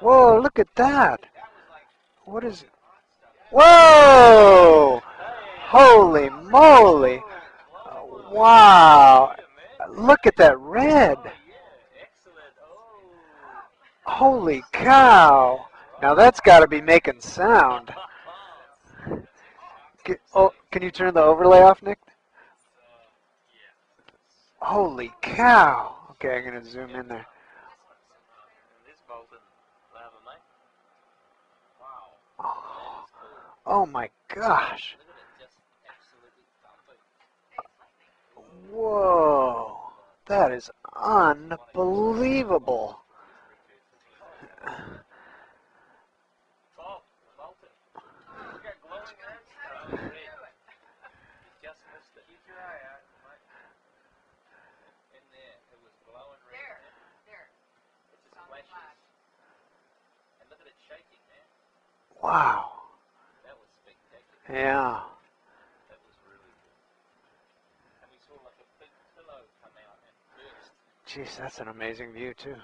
Whoa, look at that. What is it? Whoa! Holy moly. Wow. Look at that red. Holy cow. Now that's got to be making sound. Oh, can you turn the overlay off, Nick? Holy cow. Okay, I'm going to zoom in there. Oh, my gosh. Whoa. That is unbelievable. Wow. That was spectacular. Yeah. that was really Jeez, that's an amazing view too.